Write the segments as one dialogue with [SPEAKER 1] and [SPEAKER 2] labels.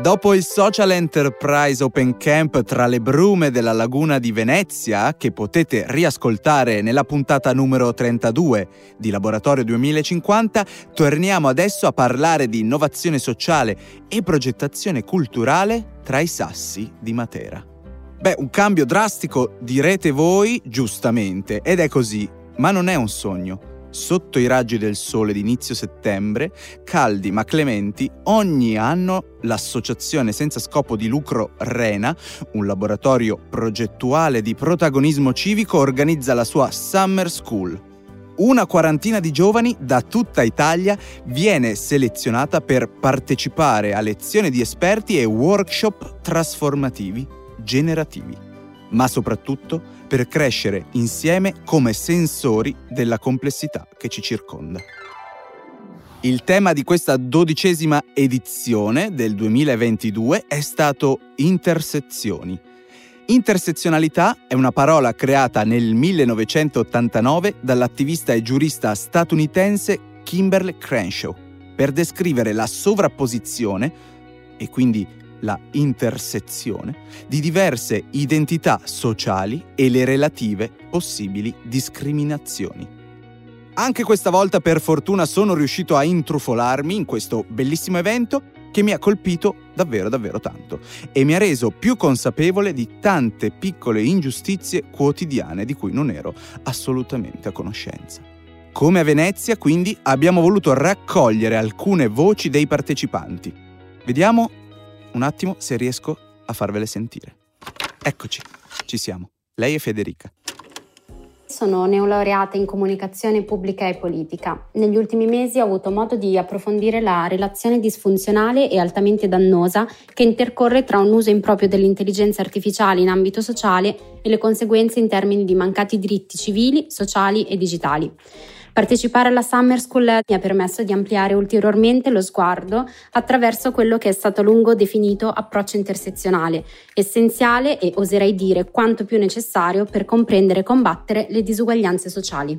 [SPEAKER 1] Dopo il Social Enterprise Open Camp tra le brume della laguna di Venezia, che potete riascoltare nella puntata numero 32 di Laboratorio 2050, torniamo adesso a parlare di innovazione sociale e progettazione culturale tra i sassi di Matera. Beh, un cambio drastico direte voi, giustamente, ed è così, ma non è un sogno sotto i raggi del sole di inizio settembre, caldi ma clementi, ogni anno l'associazione senza scopo di lucro Rena, un laboratorio progettuale di protagonismo civico, organizza la sua Summer School. Una quarantina di giovani da tutta Italia viene selezionata per partecipare a lezioni di esperti e workshop trasformativi generativi, ma soprattutto per crescere insieme come sensori della complessità che ci circonda. Il tema di questa dodicesima edizione del 2022 è stato intersezioni. Intersezionalità è una parola creata nel 1989 dall'attivista e giurista statunitense Kimberly Crenshaw per descrivere la sovrapposizione e quindi la intersezione di diverse identità sociali e le relative possibili discriminazioni. Anche questa volta per fortuna sono riuscito a intrufolarmi in questo bellissimo evento che mi ha colpito davvero davvero tanto e mi ha reso più consapevole di tante piccole ingiustizie quotidiane di cui non ero assolutamente a conoscenza. Come a Venezia, quindi, abbiamo voluto raccogliere alcune voci dei partecipanti. Vediamo un attimo se riesco a farvele sentire. Eccoci, ci siamo. Lei è Federica.
[SPEAKER 2] Sono neolaureata in comunicazione pubblica e politica. Negli ultimi mesi ho avuto modo di approfondire la relazione disfunzionale e altamente dannosa che intercorre tra un uso improprio dell'intelligenza artificiale in ambito sociale e le conseguenze in termini di mancati diritti civili, sociali e digitali. Partecipare alla Summer School mi ha permesso di ampliare ulteriormente lo sguardo attraverso quello che è stato a lungo definito approccio intersezionale, essenziale e oserei dire quanto più necessario per comprendere e combattere le disuguaglianze sociali.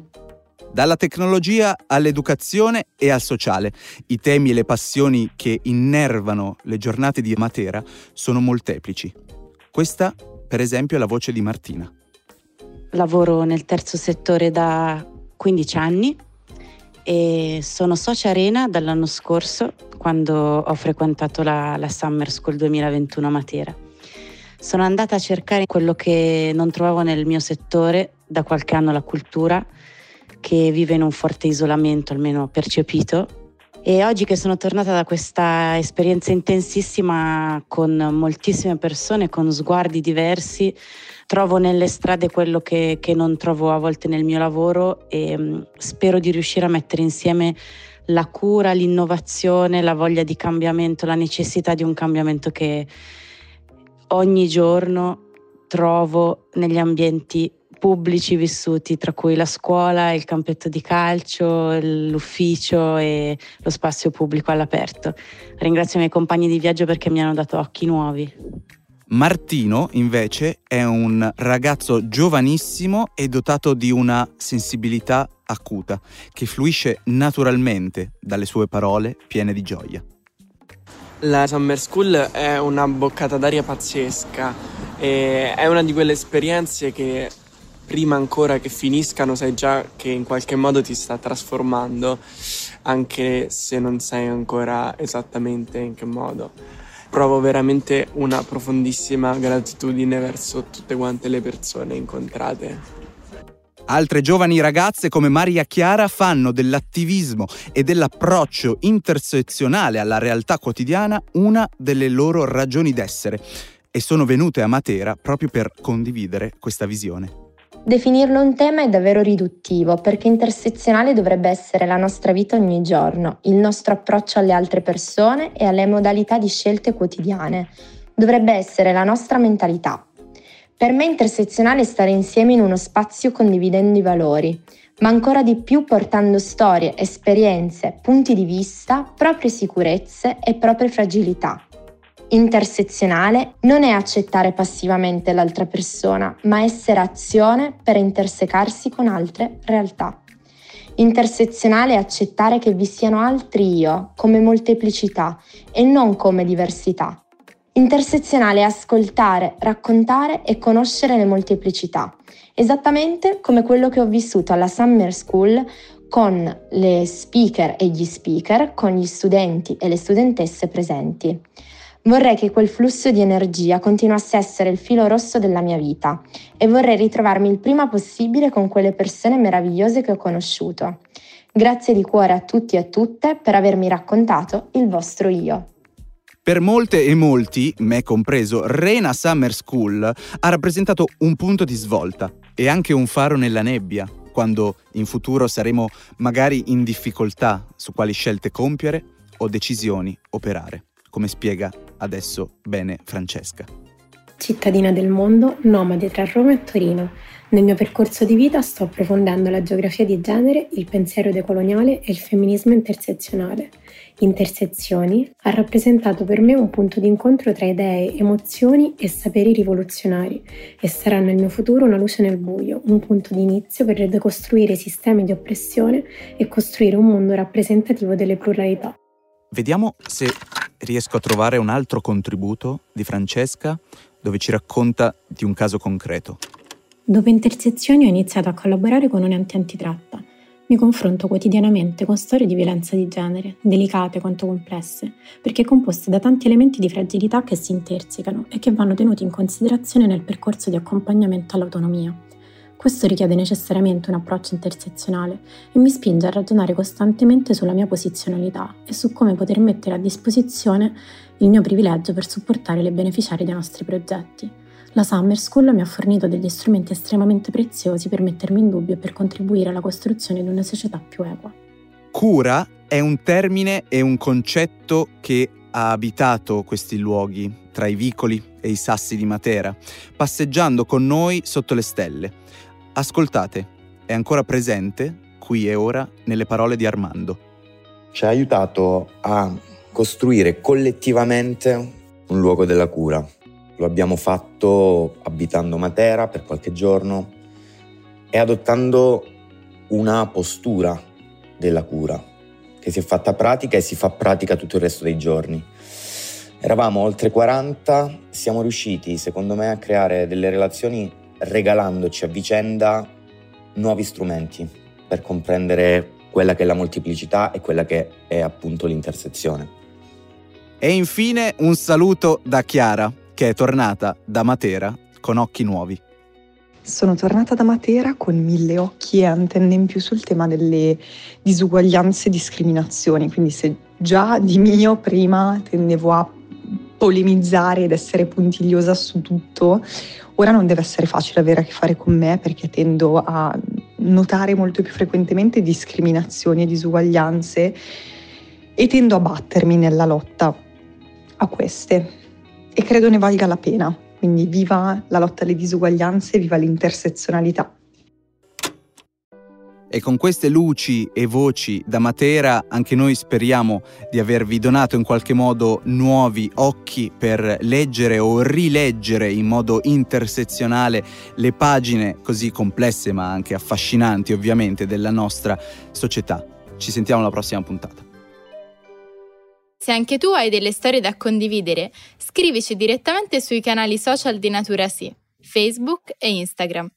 [SPEAKER 1] Dalla tecnologia all'educazione e al sociale, i temi e le passioni che innervano le giornate di Matera sono molteplici. Questa, per esempio, è la voce di Martina.
[SPEAKER 3] Lavoro nel terzo settore da 15 anni e sono socia Arena dall'anno scorso quando ho frequentato la, la Summer School 2021 a Matera. Sono andata a cercare quello che non trovavo nel mio settore, da qualche anno la cultura, che vive in un forte isolamento, almeno percepito, e oggi che sono tornata da questa esperienza intensissima con moltissime persone, con sguardi diversi, trovo nelle strade quello che, che non trovo a volte nel mio lavoro e mm, spero di riuscire a mettere insieme la cura, l'innovazione, la voglia di cambiamento, la necessità di un cambiamento che ogni giorno trovo negli ambienti pubblici vissuti, tra cui la scuola, il campetto di calcio, l'ufficio e lo spazio pubblico all'aperto. Ringrazio i miei compagni di viaggio perché mi hanno dato occhi nuovi.
[SPEAKER 1] Martino, invece, è un ragazzo giovanissimo e dotato di una sensibilità acuta, che fluisce naturalmente dalle sue parole piene di gioia.
[SPEAKER 4] La Summer School è una boccata d'aria pazzesca, è una di quelle esperienze che prima ancora che finiscano sai già che in qualche modo ti sta trasformando, anche se non sai ancora esattamente in che modo. Provo veramente una profondissima gratitudine verso tutte quante le persone incontrate.
[SPEAKER 1] Altre giovani ragazze come Maria Chiara fanno dell'attivismo e dell'approccio intersezionale alla realtà quotidiana una delle loro ragioni d'essere e sono venute a Matera proprio per condividere questa visione.
[SPEAKER 5] Definirlo un tema è davvero riduttivo perché intersezionale dovrebbe essere la nostra vita ogni giorno, il nostro approccio alle altre persone e alle modalità di scelte quotidiane. Dovrebbe essere la nostra mentalità. Per me intersezionale è stare insieme in uno spazio condividendo i valori, ma ancora di più portando storie, esperienze, punti di vista, proprie sicurezze e proprie fragilità. Intersezionale non è accettare passivamente l'altra persona, ma essere azione per intersecarsi con altre realtà. Intersezionale è accettare che vi siano altri io come molteplicità e non come diversità. Intersezionale è ascoltare, raccontare e conoscere le molteplicità, esattamente come quello che ho vissuto alla Summer School con le speaker e gli speaker, con gli studenti e le studentesse presenti. Vorrei che quel flusso di energia continuasse a essere il filo rosso della mia vita e vorrei ritrovarmi il prima possibile con quelle persone meravigliose che ho conosciuto. Grazie di cuore a tutti e a tutte per avermi raccontato il vostro io.
[SPEAKER 1] Per molte e molti, me compreso, Rena Summer School ha rappresentato un punto di svolta e anche un faro nella nebbia, quando in futuro saremo magari in difficoltà su quali scelte compiere o decisioni operare, come spiega adesso bene Francesca.
[SPEAKER 6] Cittadina del mondo, nomade tra Roma e Torino, nel mio percorso di vita sto approfondendo la geografia di genere, il pensiero decoloniale e il femminismo intersezionale. Intersezioni ha rappresentato per me un punto di incontro tra idee, emozioni e saperi rivoluzionari e sarà nel mio futuro una luce nel buio, un punto di inizio per decostruire i sistemi di oppressione e costruire un mondo rappresentativo delle pluralità.
[SPEAKER 1] Vediamo se riesco a trovare un altro contributo di Francesca dove ci racconta di un caso concreto.
[SPEAKER 6] Dopo intersezioni ho iniziato a collaborare con un ente antitratta. Mi confronto quotidianamente con storie di violenza di genere, delicate quanto complesse, perché composte da tanti elementi di fragilità che si intersecano e che vanno tenuti in considerazione nel percorso di accompagnamento all'autonomia. Questo richiede necessariamente un approccio intersezionale e mi spinge a ragionare costantemente sulla mia posizionalità e su come poter mettere a disposizione il mio privilegio per supportare le beneficiarie dei nostri progetti. La Summer School mi ha fornito degli strumenti estremamente preziosi per mettermi in dubbio e per contribuire alla costruzione di una società più equa.
[SPEAKER 1] Cura è un termine e un concetto che ha abitato questi luoghi, tra i vicoli e i sassi di Matera, passeggiando con noi sotto le stelle. Ascoltate, è ancora presente, qui e ora, nelle parole di Armando.
[SPEAKER 7] Ci ha aiutato a costruire collettivamente un luogo della cura, lo abbiamo fatto abitando Matera per qualche giorno e adottando una postura della cura che si è fatta pratica e si fa pratica tutto il resto dei giorni. Eravamo oltre 40, siamo riusciti secondo me a creare delle relazioni regalandoci a vicenda nuovi strumenti per comprendere quella che è la molteplicità e quella che è appunto l'intersezione.
[SPEAKER 1] E infine un saluto da Chiara, che è tornata da Matera con occhi nuovi.
[SPEAKER 8] Sono tornata da Matera con mille occhi e antenne in più sul tema delle disuguaglianze e discriminazioni, quindi se già di mio prima tendevo a polemizzare ed essere puntigliosa su tutto, ora non deve essere facile avere a che fare con me perché tendo a notare molto più frequentemente discriminazioni e disuguaglianze e tendo a battermi nella lotta a queste e credo ne valga la pena. Quindi viva la lotta alle disuguaglianze, viva l'intersezionalità.
[SPEAKER 1] E con queste luci e voci da Matera anche noi speriamo di avervi donato in qualche modo nuovi occhi per leggere o rileggere in modo intersezionale le pagine così complesse ma anche affascinanti ovviamente della nostra società. Ci sentiamo alla prossima puntata.
[SPEAKER 9] Se anche tu hai delle storie da condividere, scrivici direttamente sui canali social di Natura Sì, Facebook e Instagram.